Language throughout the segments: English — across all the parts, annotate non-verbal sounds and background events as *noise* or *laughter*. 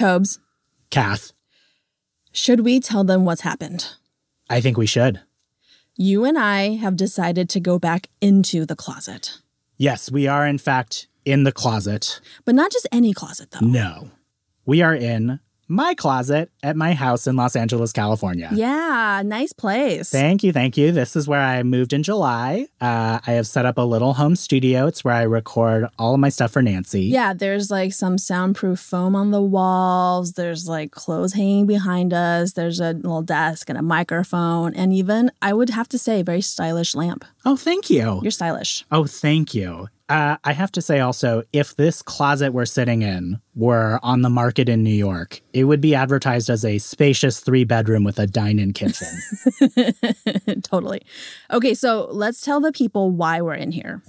Tobes, Kath, should we tell them what's happened? I think we should. You and I have decided to go back into the closet. Yes, we are in fact in the closet. But not just any closet, though. No. We are in my closet at my house in Los Angeles, California. Yeah, nice place. Thank you, thank you. This is where I moved in July. Uh, I have set up a little home studio. It's where I record all of my stuff for Nancy. Yeah, there's like some soundproof foam on the walls. There's like clothes hanging behind us. There's a little desk and a microphone. And even, I would have to say, very stylish lamp. Oh, thank you. You're stylish. Oh, thank you. Uh, I have to say also, if this closet we're sitting in were on the market in New York, it would be advertised as a spacious three bedroom with a dine in kitchen. *laughs* totally. Okay, so let's tell the people why we're in here.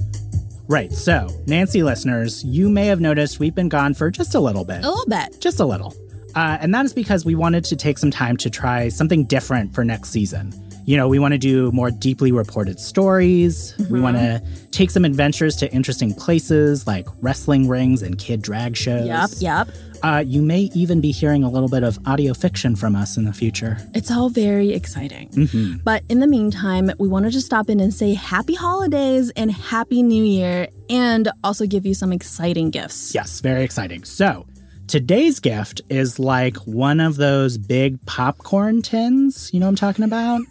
right. So, Nancy listeners, you may have noticed we've been gone for just a little bit. A little bit. Just a little. Uh, and that is because we wanted to take some time to try something different for next season. You know, we want to do more deeply reported stories. We want to take some adventures to interesting places like wrestling rings and kid drag shows. Yep, yep. Uh, you may even be hearing a little bit of audio fiction from us in the future. It's all very exciting. Mm-hmm. But in the meantime, we wanted to stop in and say happy holidays and happy new year and also give you some exciting gifts. Yes, very exciting. So, today's gift is like one of those big popcorn tins. You know what I'm talking about?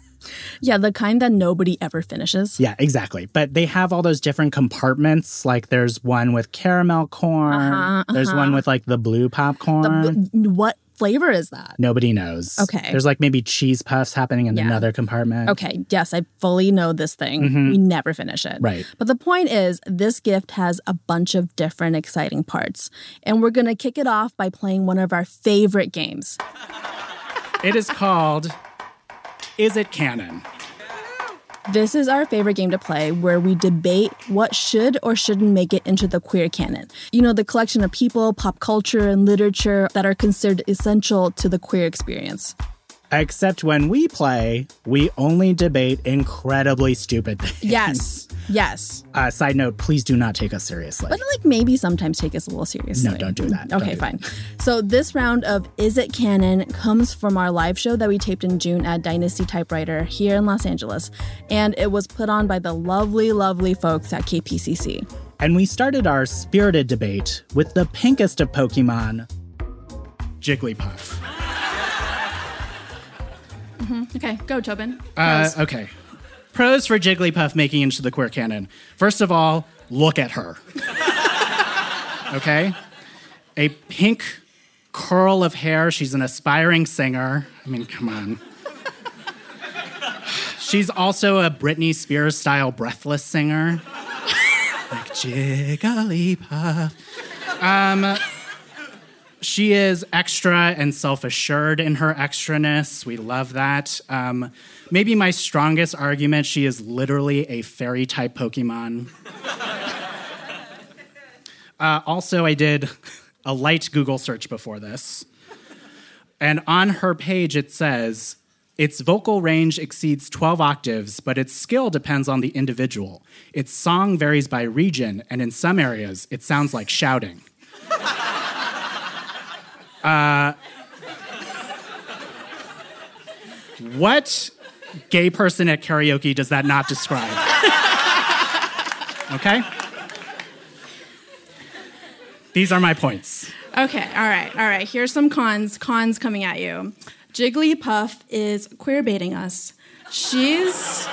Yeah, the kind that nobody ever finishes. Yeah, exactly. But they have all those different compartments. Like there's one with caramel corn, Uh-huh, there's uh-huh. one with like the blue popcorn. The- what flavor is that? Nobody knows. Okay. There's like maybe cheese puffs happening in Yeah. another compartment. Okay, yes, I fully know this thing. We never finish it. Mm-hmm. Right. But the point is, this gift has a bunch of different exciting parts. And we're going to kick it off by playing one of our favorite games. It is called Is It Canon? This is our favorite game to play where we debate what should or shouldn't make it into the queer canon. You know, the collection of people, pop culture, and literature that are considered essential to the queer experience. Except when we play, we only debate incredibly stupid things. Yes. *laughs* Yes. Uh, side note, please do not take us seriously. But like maybe sometimes take us a little seriously. No, don't do that. Okay, do fine. So this round of Is It Canon comes from our live show that we taped in June at Dynasty Typewriter here in Los Angeles. And it was put on by the lovely, lovely folks at KPCC. And we started our spirited debate with the pinkest of Pokemon, Jigglypuff. Okay, go, Tobin. Uh, okay. Pros for Jigglypuff making into the queer canon. First of all, look at her. *laughs* okay? A pink curl of hair. She's an aspiring singer. I mean, come on. She's also a Britney Spears style breathless singer. *laughs* like Jigglypuff. Um, she is extra and self assured in her extraness. We love that. Um, maybe my strongest argument she is literally a fairy type Pokemon. *laughs* uh, also, I did a light Google search before this. And on her page, it says its vocal range exceeds 12 octaves, but its skill depends on the individual. Its song varies by region, and in some areas, it sounds like shouting. Uh, what gay person at karaoke does that not describe? okay? These are my points. Okay, all right, all right. Here's some cons. Cons coming at you. Jigglypuff is queer baiting us. She's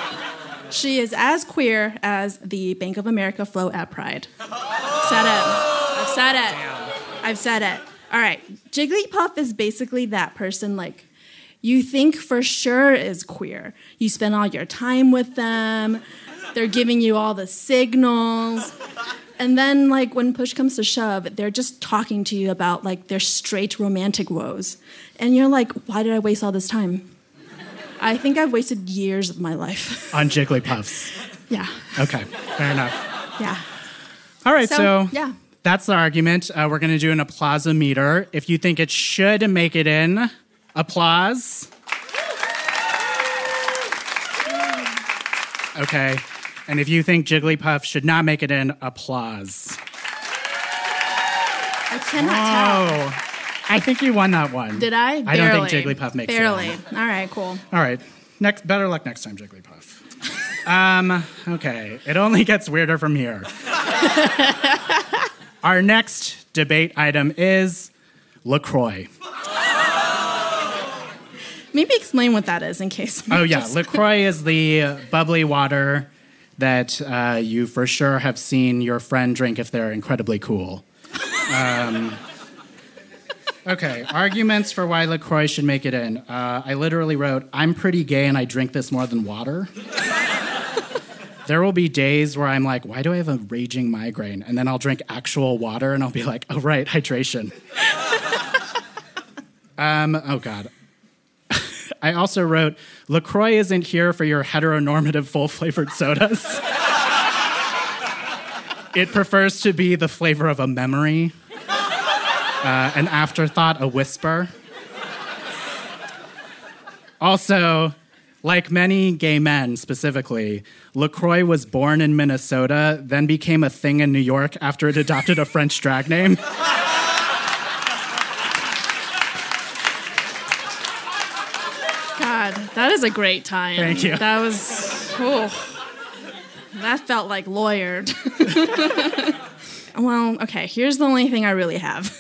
she is as queer as the Bank of America float at Pride. Said it. I've said it. I've said it. All right. Jigglypuff is basically that person like you think for sure is queer. You spend all your time with them. They're giving you all the signals. And then, like, when push comes to shove, they're just talking to you about, like, their straight romantic woes. And you're like, why did I waste all this time? I think I've wasted years of my life. *laughs* On Jigglypuffs. yeah, Okay, fair enough. yeah. All right, so, So, yeah. That's the argument. Uh, we're going to do an applause meter. If you think it should make it in, applause. Okay. And if you think Jigglypuff should not make it in, applause. I cannot tell. Oh, I think you won that one. Did I? I don't think Jigglypuff makes Barely. it. All right, cool. All right. Next, better luck next time, Jigglypuff. um, okay. It only gets weirder from here. *laughs* Our next debate item is LaCroix. Maybe explain what that is in case. Oh, yeah. LaCroix *laughs* is the bubbly water that uh, you for sure have seen your friend drink if they're incredibly cool. Um, *laughs* okay, arguments for why LaCroix should make it in. Uh, I literally wrote, I'm pretty gay and I drink this more than water. *laughs* there will be days where I'm like, why do I have a raging migraine? And then I'll drink actual water and I'll be like, oh, right, hydration. *laughs* um, oh, God. *laughs* I also wrote, LaCroix isn't here for your heteronormative full flavored sodas. *laughs* it prefers to be the flavor of a memory, uh, an afterthought, a whisper. Also, like many gay men specifically, LaCroix was born in Minnesota, then became a thing in New York after it adopted a French drag name. God, that is a great time. Thank you. That was. Oh, that felt like lawyered. *laughs* well, okay, here's the only thing I really have.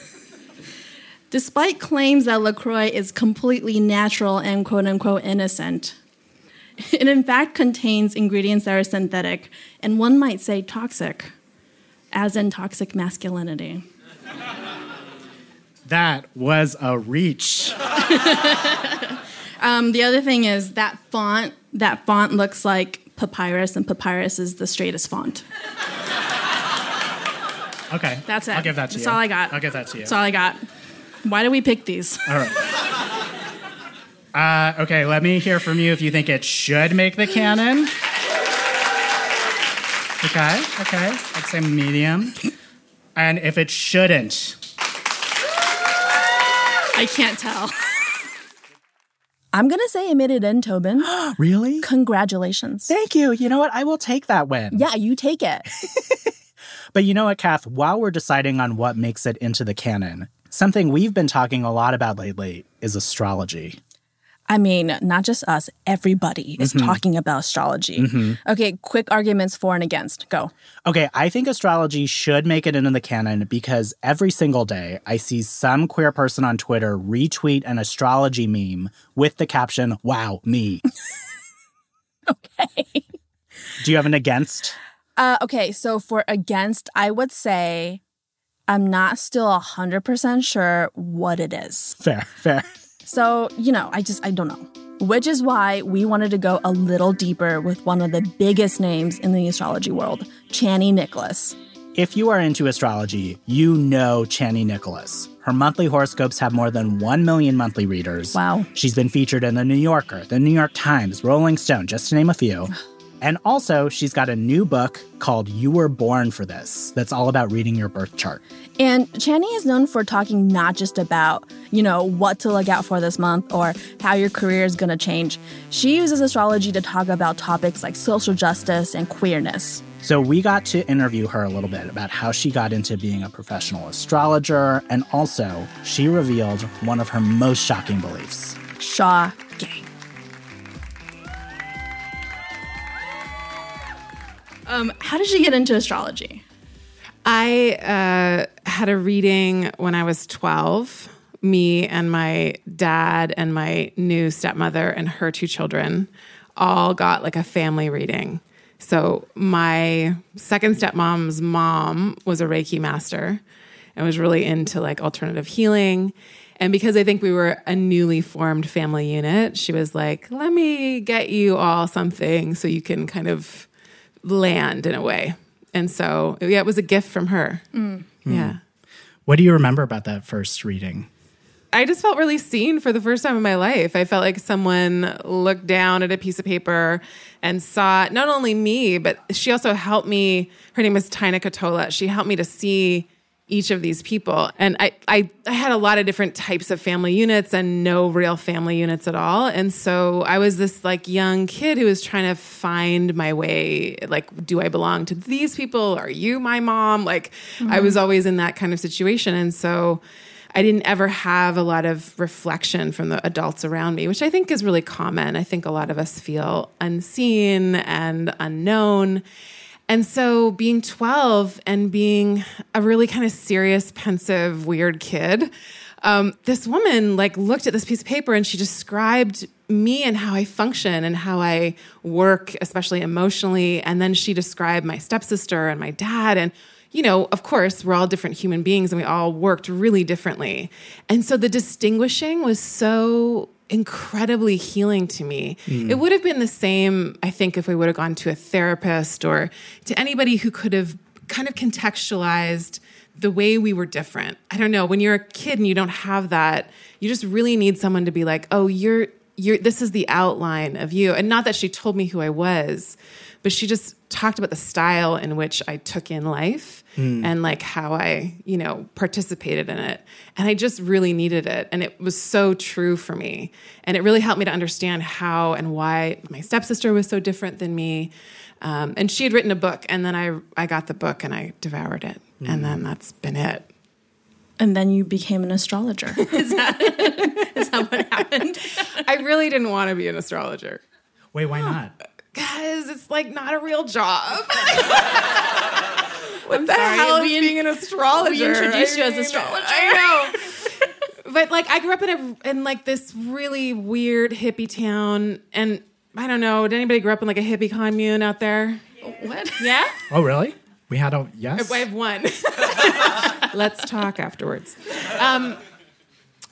Despite claims that LaCroix is completely natural and quote unquote innocent, *laughs* it in fact contains ingredients that are synthetic and one might say toxic, as in toxic masculinity. *laughs* That was a reach. *laughs* Um, the other thing is that font. That font looks like papyrus, and papyrus is the straightest font. Okay. That's it. I'll give that to That's you. That's all I got. I'll give that to you. That's all I got. Why do we pick these? All right. Uh, okay, let me hear from you if you think it should make the canon. Okay, okay. I'd say medium. And if it shouldn't. I can't tell. I'm gonna say it made it in, Tobin. *gasps* Really? Congratulations. Thank you. You know what? I will take that win. Yeah, you take it. *laughs* But you know what, Kath? While we're deciding on what makes it into the canon, something we've been talking a lot about lately is astrology. I mean, not just us, everybody is Mm-hmm. talking about astrology. Okay, quick arguments for and against. Go. Okay, I think astrology should make it into the canon because every single day I see some queer person on Twitter retweet an astrology meme with the caption, Wow, me. *laughs* Okay. Do you have an against? Uh, okay, so for against, I would say I'm not still 100% sure what it is. Fair, fair. So, you know, I just, I don't know. Which is why we wanted to go a little deeper with one of the biggest names in the astrology world, Chani Nicholas. If you are into astrology, you know Chani Nicholas. Her monthly horoscopes have more than 1 million monthly readers. Wow. She's been featured in The New Yorker, The New York Times, Rolling Stone, just to name a few. *laughs* And also, she's got a new book called You Were Born for This that's all about reading your birth chart. And Chani is known for talking not just about, you know, what to look out for this month or how your career is going to change. She uses astrology to talk about topics like social justice and queerness. So we got to interview her a little bit about how she got into being a professional astrologer, and also she revealed one of her most shocking beliefs. Shaw Um, how did you get into astrology? I uh, had a reading when I was 12. Me and my dad and my new stepmother and her two children all got like a family reading. So my second stepmom's mom was a Reiki master and was really into like alternative healing. And because I think we were a newly formed family unit, she was like, let me get you all something so you can kind of land in a way. And so, yeah, it was a gift from her. Mm. Yeah. Mm. What do you remember about that first reading? I just felt really seen for the first time in my life. I felt like someone looked down at a piece of paper and saw not only me, but she also helped me. Her name is Tina Katola. She helped me to see each of these people. And I, I, I had a lot of different types of family units and no real family units at all. And so I was this like young kid who was trying to find my way. Like, do I belong to these people? Are you my mom? Like, I mm-hmm. was always in that kind of situation. And so I didn't ever have a lot of reflection from the adults around me, which I think is really common. I think a lot of us feel unseen and unknown. And so being 12 and being a really kind of serious, pensive, weird kid, um, this woman like looked at this piece of paper and she described me and how I function and how I work, especially emotionally. And then she described my stepsister and my dad. And, you know, of course, we're all different human beings and we all worked really differently. And so the distinguishing was so incredibly healing to me. Mm. It would have been the same, I think, if we would have gone to a therapist or to anybody who could have kind of contextualized the way we were different. I don't know, when you're a kid and you don't have that, you just really need someone to be like, "Oh, you're you're this is the outline of you." And not that she told me who I was, but she just talked about the style in which I took in life mm. and like how I, you know, participated in it. And I just really needed it. And it was so true for me. And it really helped me to understand how and why my stepsister was so different than me. Um, and she had written a book, and then I, I got the book and I devoured it. Mm. And then that's been it. And then you became an astrologer. *laughs* is, that, is that what happened? I really didn't want to be an astrologer. Wait, why not? Because it's like not a real job. *laughs* what I'm the sorry, hell is being an astrologer? We introduced you as astrologer. I know. *laughs* but like I grew up in a in like this really weird hippie town and I don't know, did anybody grow up in like a hippie commune out there? What? Yeah? Oh really? We had a yes. I have one. Let's talk afterwards. Um,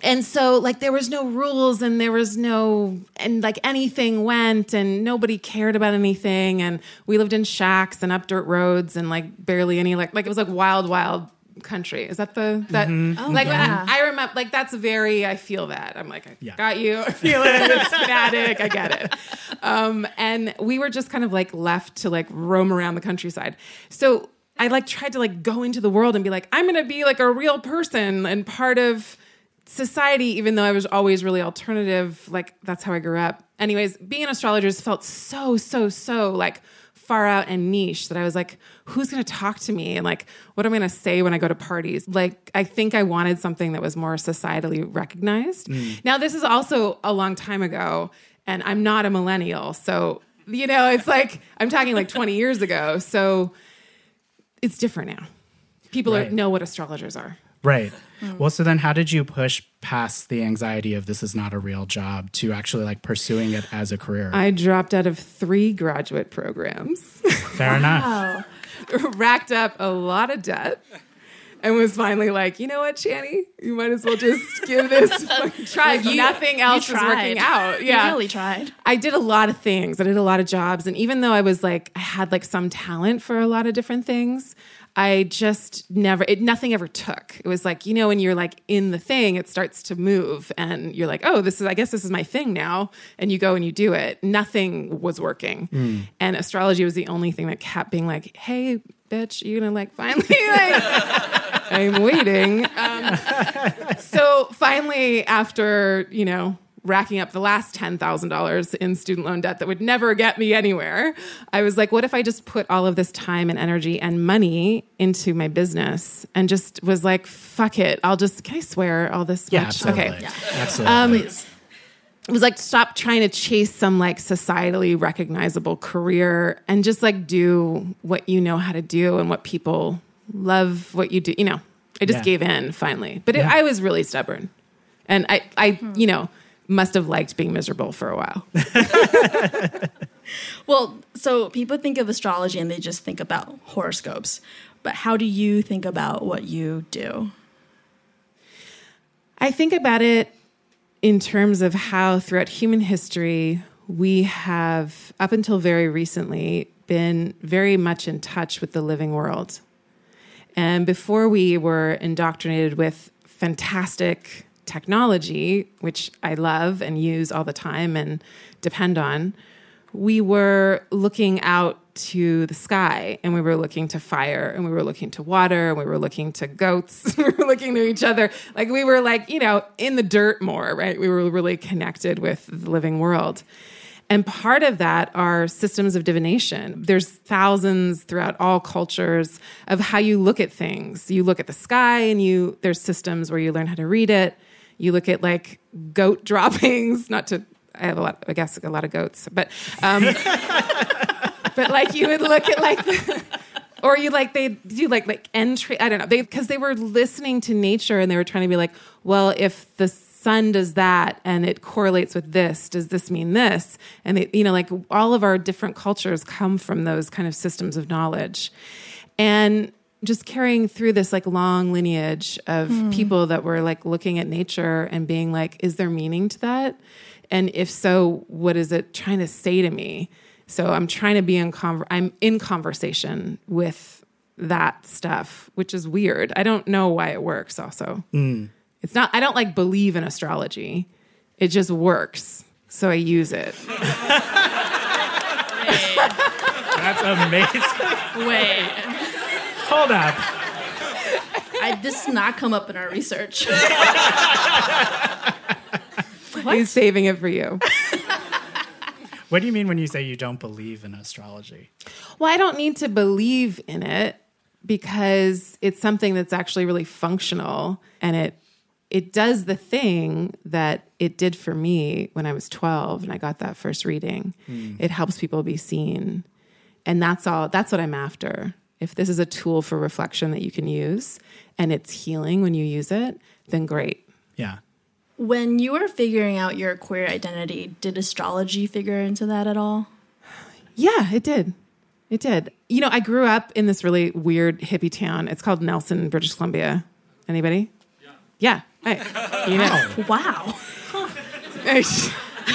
and so like there was no rules and there was no and like anything went and nobody cared about anything and we lived in shacks and up dirt roads and like barely any like like it was like wild wild country is that the that mm-hmm. oh, like yeah. I, I, remember like that's very i feel that i'm like i yeah. got you *laughs* i feel it it's fanatic i get it um, and we were just kind of like left to like roam around the countryside so i like tried to like go into the world and be like i'm gonna be like a real person and part of society, even though I was always really alternative, like that's how I grew up. Anyways, being an astrologer felt so, so, so like far out and niche that I was like, who's going to talk to me? And like, what am I going to say when I go to parties? Like, I think I wanted something that was more societally recognized. Mm. Now, this is also a long time ago, and I'm not a millennial. So, you know, it's like, I'm talking like 20 years ago. So it's different now. People right. are, know what astrologers are. Right. Mm. Well, so then how did you push past the anxiety of this is not a real job to actually like pursuing it as a career? I dropped out of three graduate programs. Fair enough. *laughs* Racked up a lot of debt and was finally like, you know what, Chani, you might as well just give this *laughs* a try. You, Nothing else is working out. Yeah, you really tried. I did a lot of things. I did a lot of jobs, and even though I was like, I had like some talent for a lot of different things. I just never, it, nothing ever took. It was like, you know, when you're like in the thing, it starts to move and you're like, oh, this is, I guess this is my thing now. And you go and you do it. Nothing was working. Mm. And astrology was the only thing that kept being like, hey, bitch, you're gonna like finally, *laughs* like, I'm waiting. Um, so finally, after, you know, racking up the last $10,000 in student loan debt that would never get me anywhere. I was like, what if I just put all of this time and energy and money into my business and just was like, fuck it. I'll just, can I swear all this yeah, much? Absolutely. Okay. Yeah. Absolutely. Um, it was like stop trying to chase some like societally recognizable career and just like do what you know how to do and what people love what you do. You know, I just yeah. gave in finally, but it, I was really stubborn, and I, I, hmm. you know, must have liked being miserable for a while. *laughs* well, so people think of astrology and they just think about horoscopes. But how do you think about what you do? I think about it in terms of how throughout human history we have, up until very recently, been very much in touch with the living world. And before we were indoctrinated with fantastic technology, which I love and use all the time and depend on, we were looking out to the sky and we were looking to fire and we were looking to water and we were looking to goats *laughs* we were looking to each other. Like we were like you know in the dirt more right? We were really connected with the living world And part of that are systems of divination. There's thousands throughout all cultures of how you look at things. You look at the sky and you there's systems where you learn how to read it. You look at like goat *laughs* droppings, not to I have a lot I guess a lot of goats, but um *laughs* but like you would look at like *laughs* or you like they do like like entry i don't know they because they were listening to nature and they were trying to be like well if the sun does that and it correlates with this does this mean this? And they you know like all of our different cultures come from those kind of systems of knowledge. And just carrying through this like long lineage of hmm. people that were like looking at nature and being like is there meaning to that? And if so what is it trying to say to me? So i'm trying to be in conver- i'm in conversation with that stuff which is weird. I don't know why it works also hmm. It's not i don't like believe in astrology it just works so i use it That's amazing. Wait, Hold up. I, this did not come up in our research. he's saving it for you What do you mean when you say you don't believe in astrology? Well, I don't need to believe in it because it's something that's actually really functional and it it does the thing that it did for me when I was 12 and I got that first reading. Hmm. It helps people be seen. And that's all that's what I'm after. If this is a tool for reflection that you can use and it's healing when you use it, then great. Yeah. when you were figuring out your queer identity, did astrology figure into that at all? Yeah, it did. It did. You know, I grew up in this really weird hippie town. It's called Nelson, British Columbia. Anybody? Yeah. Yeah. Hey, you know. Wow.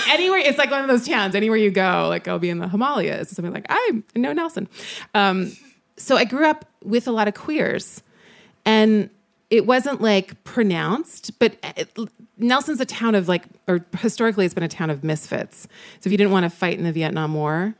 anywhere, it's like one of those towns. Anywhere you go, like I'll be in the Himalayas, or something like I know Nelson. Um, so I grew up with a lot of queers, and it wasn't like pronounced, but it, Nelson's a town of like, or historically, it's been a town of misfits. So if you didn't want to fight in the Vietnam War,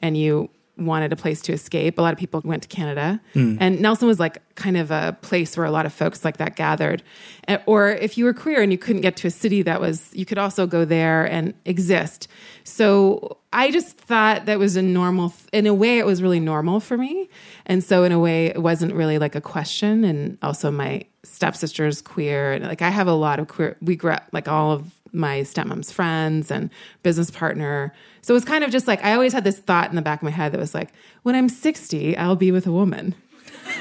and you wanted a place to escape. A lot of people went to Canada. And Nelson was like kind of a place where a lot of folks like that gathered. Uh, Or if you were queer and you couldn't get to a city that was, you could also go there and exist. So I just thought that was a normal, in a way, it was really normal for me. And so in a way, it wasn't really like a question. And also my stepsister's queer. And like I have a lot of queer, we grew up like all of my stepmom's friends and business partner. So it was kind of just like I always had this thought in the back of my head that was like, when I'm 60, I'll be with a woman. *laughs*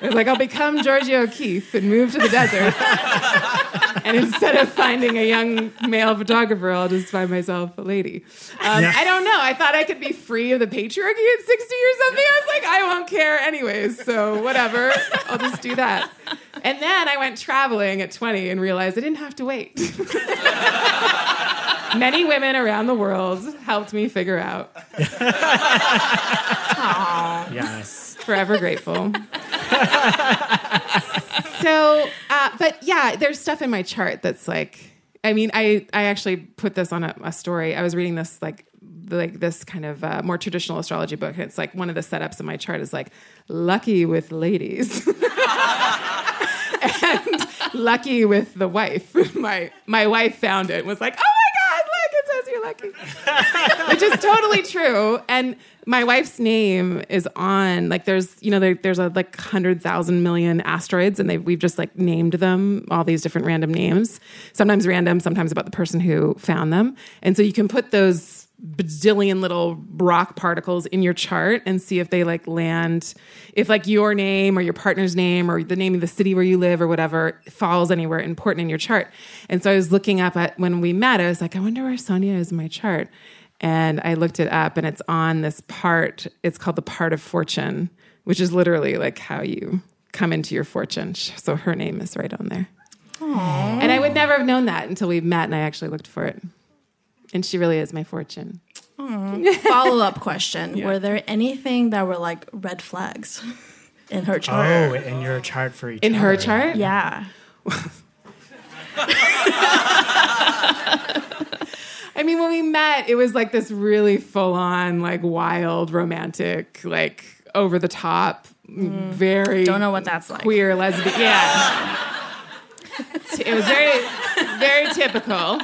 it was like I'll become Georgia O'Keeffe and move to the desert. *laughs* and instead of finding a young male photographer, I'll just find myself a lady. Um, Yeah. I don't know. I thought I could be free of the patriarchy at 60 or something. I was like, I won't care anyways. So whatever. I'll just do that. And then I went traveling at 20 and realized I didn't have to wait. *laughs* Many women around the world helped me figure out. Yes. Forever grateful. So, uh, but yeah, there's stuff in my chart that's like, I mean, I I actually put this on a, a story. I was reading this like like this kind of uh, more traditional astrology book. And it's like one of the setups in my chart is like lucky with ladies. *laughs* and lucky with the wife. *laughs* My my wife found it and was like, "Oh my god, look, it says you're lucky," which is totally true. And my wife's name is on like there's you know there, there's a like hundred thousand million asteroids, and they we've just like named them all these different random names. Sometimes random, sometimes about the person who found them. And so you can put those bazillion little rock particles in your chart and see if they like land if like your name or your partner's name or the name of the city where you live or whatever falls anywhere important in your chart. And so i was looking up at when we met i was like i wonder where sonia is in my chart. And i looked it up and it's on this part it's called the part of fortune which is literally like how you come into your fortune. So her name is right on there. And i would never have known that until we met and i actually looked for it and she really is my fortune *laughs* Follow up question: Were there anything that were like red flags *laughs* in her chart? Oh, in your chart for each in her chart Yeah. *laughs* I mean, when we met, it was like this really full on, like wild, romantic, like over the top, mm. very Don't know what that's like. queer lesbian. Yeah, it was very, very typical.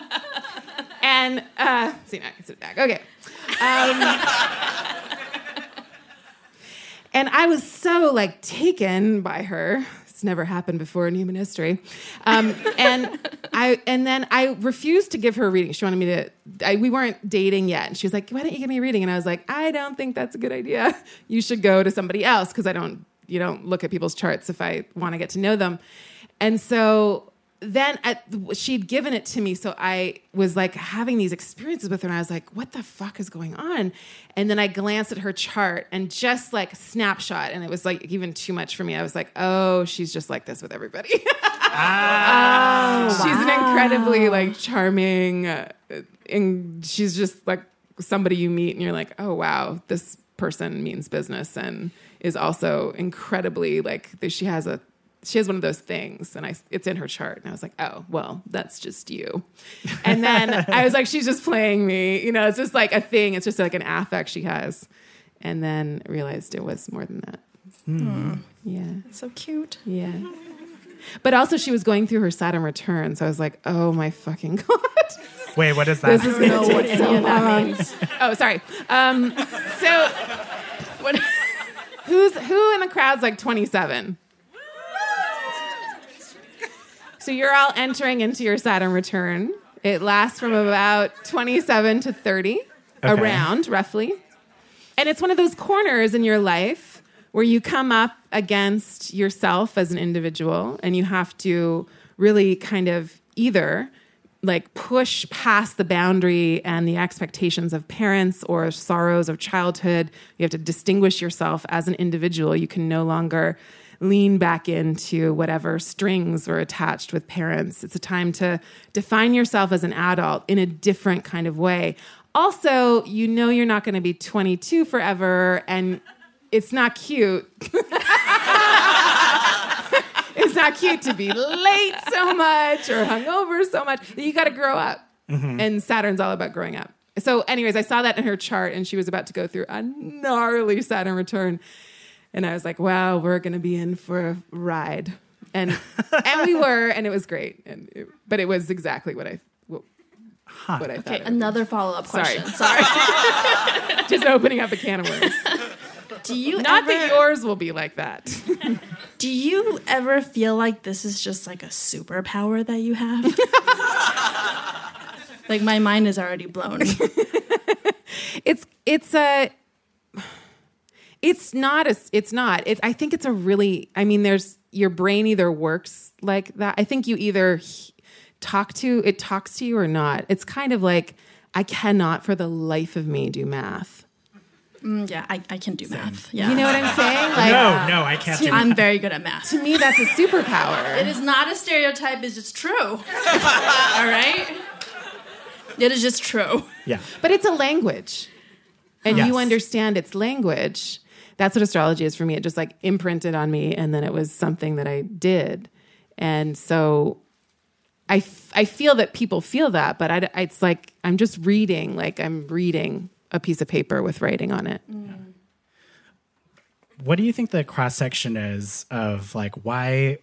And uh, see now I can sit back. Okay. Um, *laughs* and I was so like taken by her. It's never happened before in human history. Um, and I and then I refused to give her a reading. She wanted me to. I, we weren't dating yet, and she was like, "Why don't you give me a reading?" And I was like, "I don't think that's a good idea. You should go to somebody else because I don't. You don't look at people's charts if I want to get to know them." And so then at, she'd given it to me so i was like having these experiences with her and i was like what the fuck is going on? And then i glanced at her chart and just like snapshot and it was like even too much for me. I was like oh she's just like this with everybody. *laughs* Ah. she's an incredibly like charming uh, and she's just like somebody you meet and you're like oh wow this person means business and is also incredibly like she has a she has one of those things and I, it's in her chart and i was like oh well that's just you. And then i was like she's just playing me you know it's just like a thing it's just like an affect she has. And then realized it was more than that. Yeah. So cute. yeah. But also she was going through her saturn return so i was like oh my fucking *laughs* god. Wait, what is that? this is gonna take so long. oh sorry. Um so What? *laughs* who's who in the crowd's like 27 so you're all entering into your Saturn return. It lasts from about 27 to 30, Okay. around roughly. And it's one of those corners in your life where you come up against yourself as an individual and you have to really kind of either like push past the boundary and the expectations of parents or sorrows of childhood. You have to distinguish yourself as an individual. You can no longer lean back into whatever strings were attached with parents. It's a time to define yourself as an adult in a different kind of way. Also, you know you're not going to be 22 forever and it's not cute. *laughs* it's not cute to be late so much or hungover so much. You got to grow up. Mm-hmm. And Saturn's all about growing up. So, anyways, I saw that in her chart, and she was about to go through a gnarly Saturn return, and I was like, "Wow, we're going to be in for a ride," and *laughs* and we were, and it was great. And it, but it was exactly what I what, what I thought. Okay, it another follow up question. Sorry. be. *laughs* Just opening up a can of worms. *laughs* Do you Not ever, that yours will be like that. Do you ever feel like this is just like a superpower that you have? like my mind is already blown. it's it's a it's not a it's not it, i think it's a really i mean there's your brain either works like that i think you either he- talk to it talks to you or not it's kind of like i cannot for the life of me do math Mm, yeah, I, I can do math. Yeah. you know what i'm *laughs* saying like no, no, I can't do that. I'm very good at math. to me that's a superpower It is not a stereotype, it's just true. *laughs* All right? It is just true. Yeah. but it's a language and Yes. you understand its language that's what astrology is for me. It just like imprinted on me and then it was something that i did. And so i, f- I feel that people feel that but I, it's like i'm just reading like i'm reading a piece of paper with writing on it. Mm. What do you think the cross section is of like why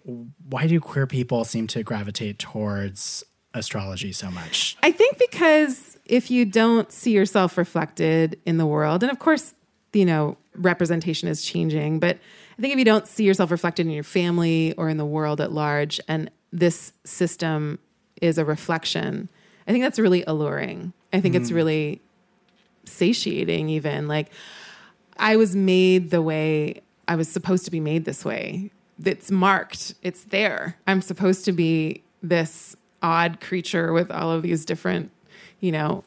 why do queer people seem to gravitate towards astrology so much? I think because if you don't see yourself reflected in the world, and of course, you know, representation is changing, but I think if you don't see yourself reflected in your family or in the world at large, and this system is a reflection, I think that's really alluring. I think it's hmm. really satiating, even. Like, I was made the way I was supposed to be made this way. It's marked, it's there. I'm supposed to be this odd creature with all of these different, you know,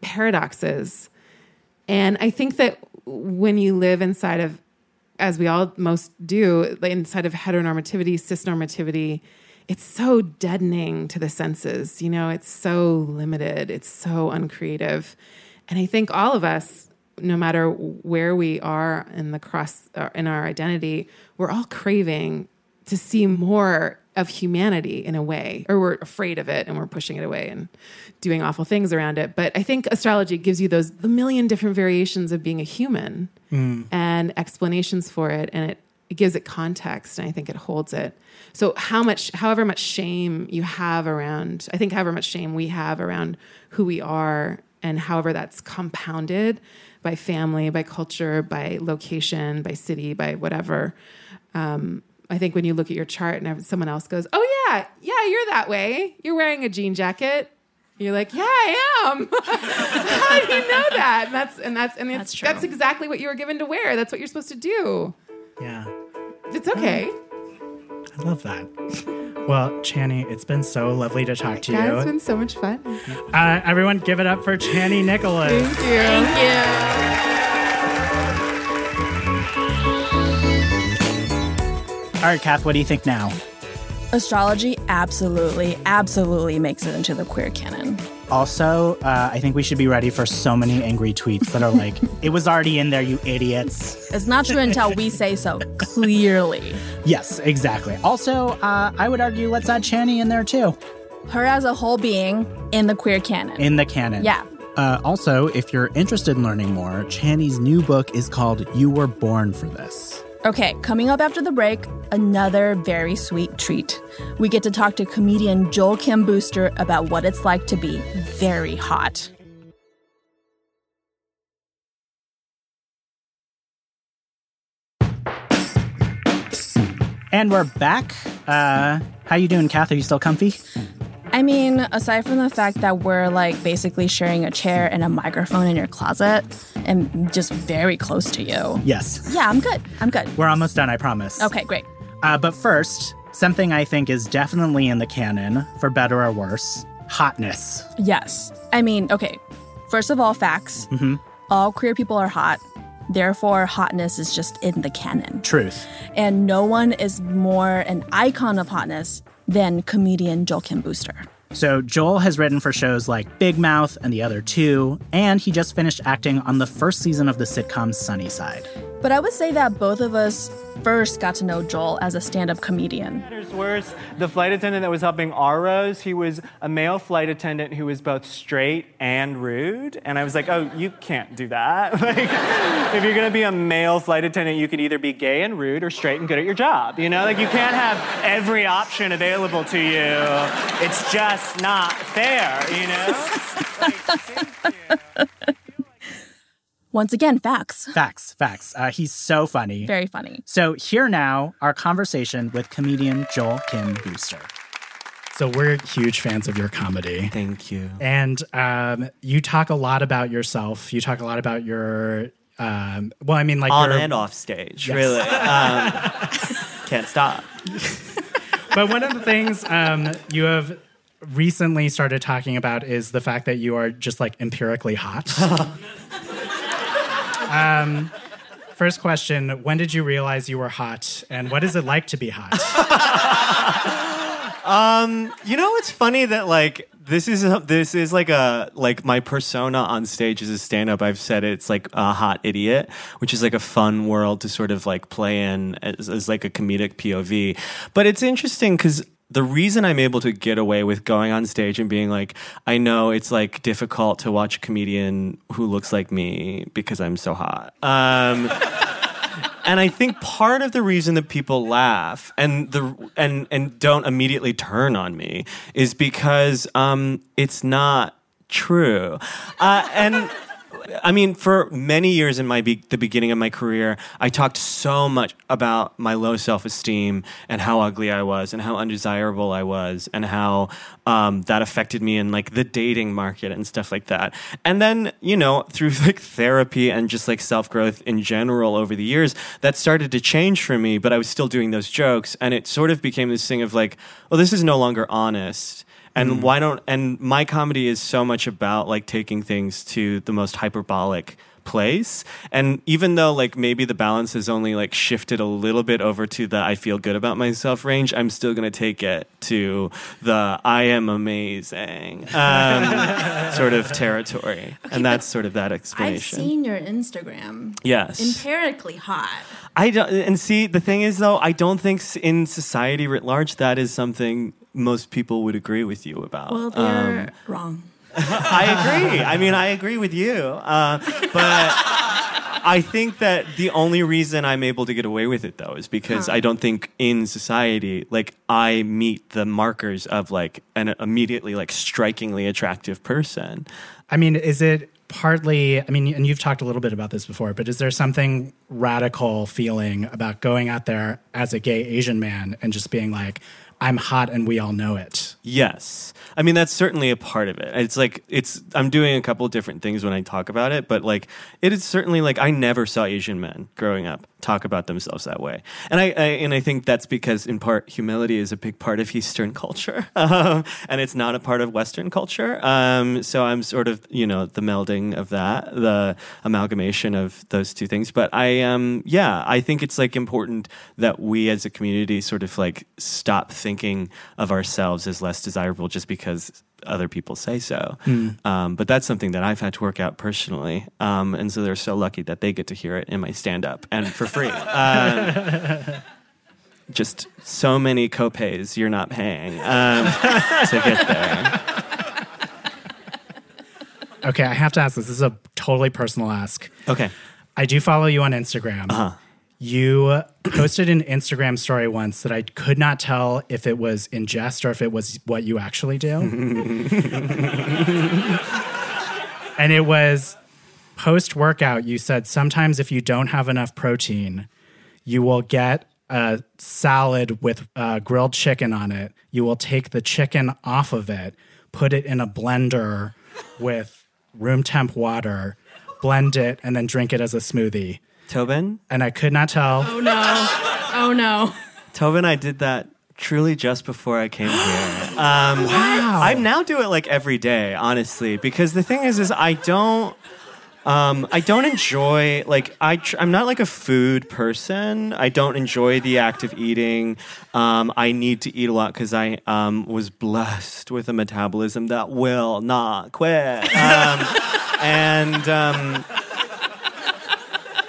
paradoxes. And I think that when you live inside of, as we all most do, inside of heteronormativity, cisnormativity, it's so deadening to the senses. You know, it's so limited, it's so uncreative. And I think all of us, no matter where we are in the cross uh, in our identity, we're all craving to see more of humanity in a way, or we're afraid of it and we're pushing it away and doing awful things around it. But I think astrology gives you those the million different variations of being a human and explanations for it, and it it gives it context and I think it holds it. So how much however much shame you have around I think however much shame we have around who we are and however that's compounded by family, by culture, by location, by city, by whatever. Um, I think when you look at your chart and someone else goes, "Oh yeah, yeah, you're that way. You're wearing a jean jacket." You're like, "Yeah, I am." *laughs* How do you know that? And that's and that's and That's it's, true. that's exactly what you were given to wear. That's what you're supposed to do. Yeah. It's okay. I love that. Well, Chani, it's been so lovely to talk to you. It's been so much fun. Uh, everyone, give it up for Chani Nicholas. Thank you. Thank you. All right, Kath, what do you think now? Astrology absolutely, absolutely makes it into the queer canon. Also, uh, I think we should be ready for so many angry tweets that are like, *laughs* it was already in there, you idiots. It's not true until we say so clearly. Yes, exactly. Also, uh, I would argue let's add Chani in there too, Her as a whole being in the queer canon. in the canon. yeah. Uh, also, if you're interested in learning more, Chani's new book is called You Were Born for This. Okay, coming up after the break, another very sweet treat. We get to talk to comedian Joel Kim Booster about what it's like to be very hot. And we're back. Uh, how you doing, Kath? Are you still comfy? I mean, aside from the fact that we're like basically sharing a chair and a microphone in your closet and just very close to you. Yes. Yeah, I'm good. I'm good. We're almost done, I promise. Okay, great. Uh, but first, something I think is definitely in the canon, for better or worse hotness. Yes. I mean, okay. First of all, facts. All queer people are hot. Therefore, hotness is just in the canon. Truth. And no one is more an icon of hotness than comedian Joel Kim Booster. So, Joel has written for shows like Big Mouth and the other two, and he just finished acting on the first season of the sitcom Sunnyside. But I would say that both of us first got to know Joel as a stand up comedian. Matters worse, the flight attendant that was helping our rows, he was a male flight attendant who was both straight and rude. And I was like, oh, you can't do that. *laughs* like, if you're gonna be a male flight attendant, you could either be gay and rude or straight and good at your job. You know, like you can't have every option available to you. It's just not fair, you know? *laughs* Like, thank you. Once again, facts. Facts, facts. Uh, he's so funny. Very funny. So, here now, our conversation with comedian Joel Kim Booster. So we're huge fans of your comedy. Thank you. And um, you talk a lot about yourself. You talk a lot about your, um, well, I mean, like On your, and off stage, Yes. really. *laughs* Um, can't stop. But one of the things um, you have recently started talking about is the fact that you are just like empirically hot. *laughs* um, first question When did you realize you were hot? And what is it like to be hot? *laughs* You know, it's funny that like this is a, this is like a like my persona on stage as a stand up. I've said it's like a hot idiot, which is like a fun world to sort of like play in as, as like a comedic POV. But it's interesting because the reason I'm able to get away with going on stage and being like, I know it's like difficult to watch a comedian who looks like me because I'm so hot. Um, *laughs* and I think part of the reason that people laugh and the and and don't immediately turn on me is because um, it's not true. Uh, and I mean, for many years in my be- the beginning of my career, I talked so much about my low self esteem and how ugly I was and how undesirable I was and how um, that affected me in like the dating market and stuff like that. And then, you know, through *laughs* like therapy and just like self growth in general over the years, that started to change for me. But I was still doing those jokes, and it sort of became this thing of like, well, this is no longer honest and hmm. why don't and my comedy is so much about like taking things to the most hyperbolic place and even though like maybe the balance has only like shifted a little bit over to the i feel good about myself range i'm still going to take it to the i am amazing um, *laughs* sort of territory and that's sort of that explanation. I've seen your Instagram. yes Empirically hot. I don't, and see, the thing is, though, I don't think in society writ large that is something most people would agree with you about. Well, they're wrong. *laughs* I agree. I mean, I agree with you. Uh, but I think that the only reason I'm able to get away with it though is because I don't think in society like I meet the markers of like an immediately like strikingly attractive person. I mean, is it partly, I mean, and you've talked a little bit about this before, but is there something radical feeling about going out there as a gay Asian man and just being like, I'm hot and we all know it? Yes. I mean that's certainly a part of it. It's like it's I'm doing a couple different things when I talk about it, but like it is certainly like I never saw Asian men growing up talk about themselves that way. And I, I and I think that's because in part humility is a big part of Eastern culture. *laughs* Um, and it's not a part of Western culture. Um, so I'm sort of, you know, the melding of that, the amalgamation of those two things. But I um yeah, I think it's like important that we as a community sort of like stop thinking of ourselves as less desirable just because other people say so. Um, but that's something that I've had to work out personally. Um, and so they're so lucky that they get to hear it in my stand up and for free. *laughs* Um, just so many copays you're not paying um, *laughs* to get there. Okay, I have to ask this. This is a totally personal ask. Okay. I do follow you on Instagram. Uh-huh. You posted an Instagram story once that I could not tell if it was in jest or if it was what you actually do. *laughs* and it was post workout, you said sometimes if you don't have enough protein, you will get a salad with uh, grilled chicken on it. You will take the chicken off of it, put it in a blender with room temp water, blend it, and then drink it as a smoothie. Tobin? And I could not tell. Oh no. Oh no. Tobin, I did that truly just before I came here. Um, Wow. I now do it like every day, honestly, because the thing is, is I don't. Um, I don't enjoy like I tr- I'm not like a food person. I don't enjoy the act of eating. Um, I need to eat a lot because I um, was blessed with a metabolism that will not quit. Um, and um,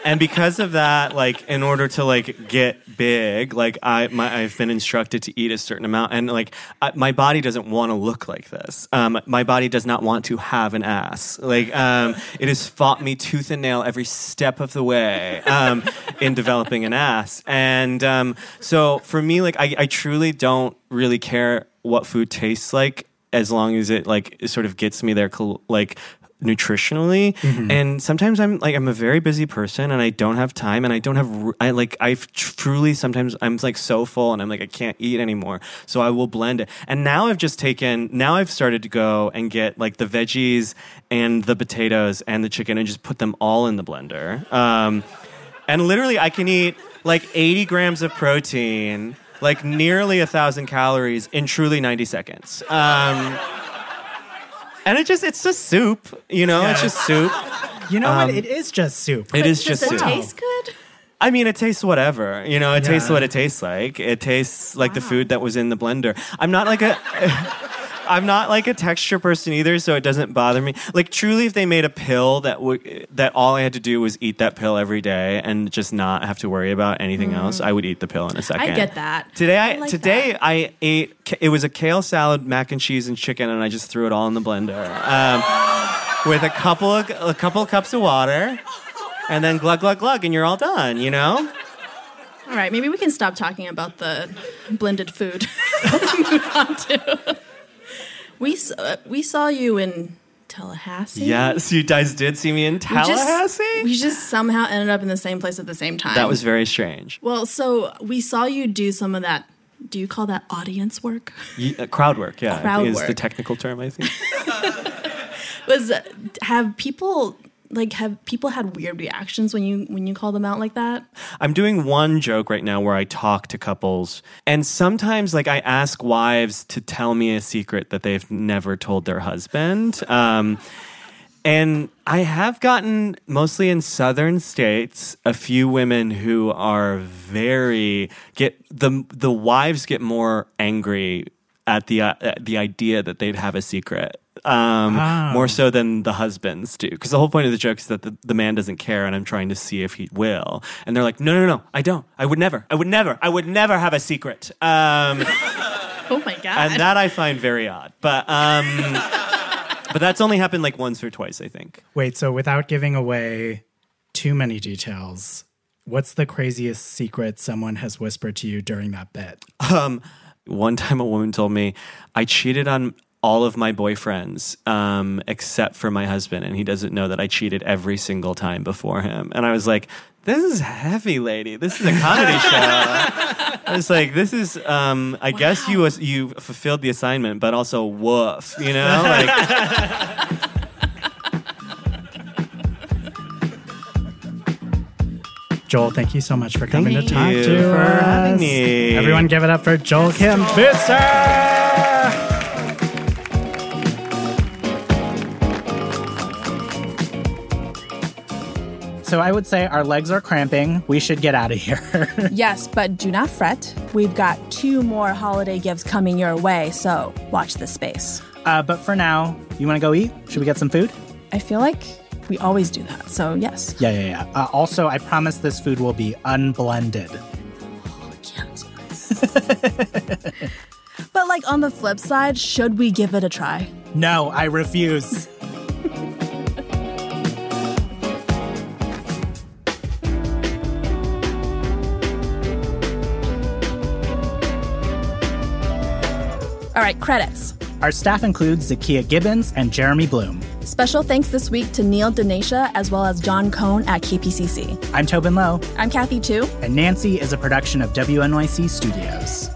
and because of that, like in order to like get big, like I my, I've been instructed to eat a certain amount, and like I, my body doesn't want to look like this. Um, my body does not want to have an ass. Like um, it has fought me tooth and nail every step of the way um, in developing an ass, and um, so for me, like I, I truly don't really care what food tastes like as long as it like sort of gets me there like nutritionally. And sometimes i'm like i'm a very busy person and i don't have time and i don't have i like i truly sometimes i'm like so full and i'm like i can't eat anymore. So i will blend it. And now i've just taken now i've started to go and get like the veggies and the potatoes and the chicken and just put them all in the blender. Um, and literally i can eat like 80 grams of protein like nearly a thousand calories in truly 90 seconds. Um, and it just it's just soup you know it's just soup *laughs* You know what? Um, It is just soup. it is just. Soup. Does it soup taste good? I mean, it tastes whatever. You know, it tastes what it tastes like. It tastes like the food that was in the blender. I'm not like a. *laughs* I'm not like a texture person either, so it doesn't bother me. Like truly, if they made a pill that would that all I had to do was eat that pill every day and just not have to worry about anything else, I would eat the pill in a second. I get that. Today, I, I like today that. I ate. It was a kale salad, mac and cheese, and chicken, and I just threw it all in the blender um, with a couple of a couple of cups of water, and then glug glug glug, and you're all done. You know. All right, maybe we can stop talking about the blended food. Move on to. We uh, we saw you in Tallahassee. Yes, you guys did see me in We just- Tallahassee. We just somehow ended up in the same place at the same time. that was very strange. well. So we saw you do some of that. Do you call that audience work? Ye- uh, crowd work, yeah, Crowd is the technical term. I think. *laughs* Was have people like have people had weird reactions when you when you call them out like that? I'm doing one joke right now where I talk to couples, and sometimes like I ask wives to tell me a secret that they've never told their husband. Um, and I have gotten mostly in southern states a few women who are very get the the wives get more angry at the uh, the idea that they'd have a secret. Um, More so than the husbands do, because the whole point of the joke is that the, the man doesn't care, and I'm trying to see if he will. And they're like, "No, no, no, I don't. I would never. I would never. I would never have a secret." Um, *laughs* Oh my god! and that I find very odd. But um, but that's only happened like once or twice, I think. Wait, so without giving away too many details. What's the craziest secret someone has whispered to you during that bit? Um, one time, a woman told me I cheated on all of my boyfriends um, except for my husband, and he doesn't know that I cheated every single time before him. And I was like, "This is heavy, lady. This is a comedy *laughs* show." I was like, "This is." Um, I guess you was, you fulfilled the assignment, but also woof. You know, like. *laughs* Joel, thank you so much for coming Thank to talk you to for us. having me. Everyone, give it up for Joel Kim Booster. So I would say our legs are cramping. We should get out of here. *laughs* Yes, but do not fret. We've got two more holiday gifts coming your way, so watch this space. uh, but for now, you want to go eat? Should we get some food? I feel like we always do that, so yes. Yeah, yeah, yeah. Uh, also, I promise this food will be unblended. *laughs* But like on the flip side, should we give it a try? No, I refuse. All right, credits. Our staff includes Zakiya Gibbons and Jeremy Bloom. Special thanks this week to Neil Denisha as well as John Cohn at KPCC. I'm Tobin Low, I'm Kathy Tu. and Nancy is a production of WNYC Studios.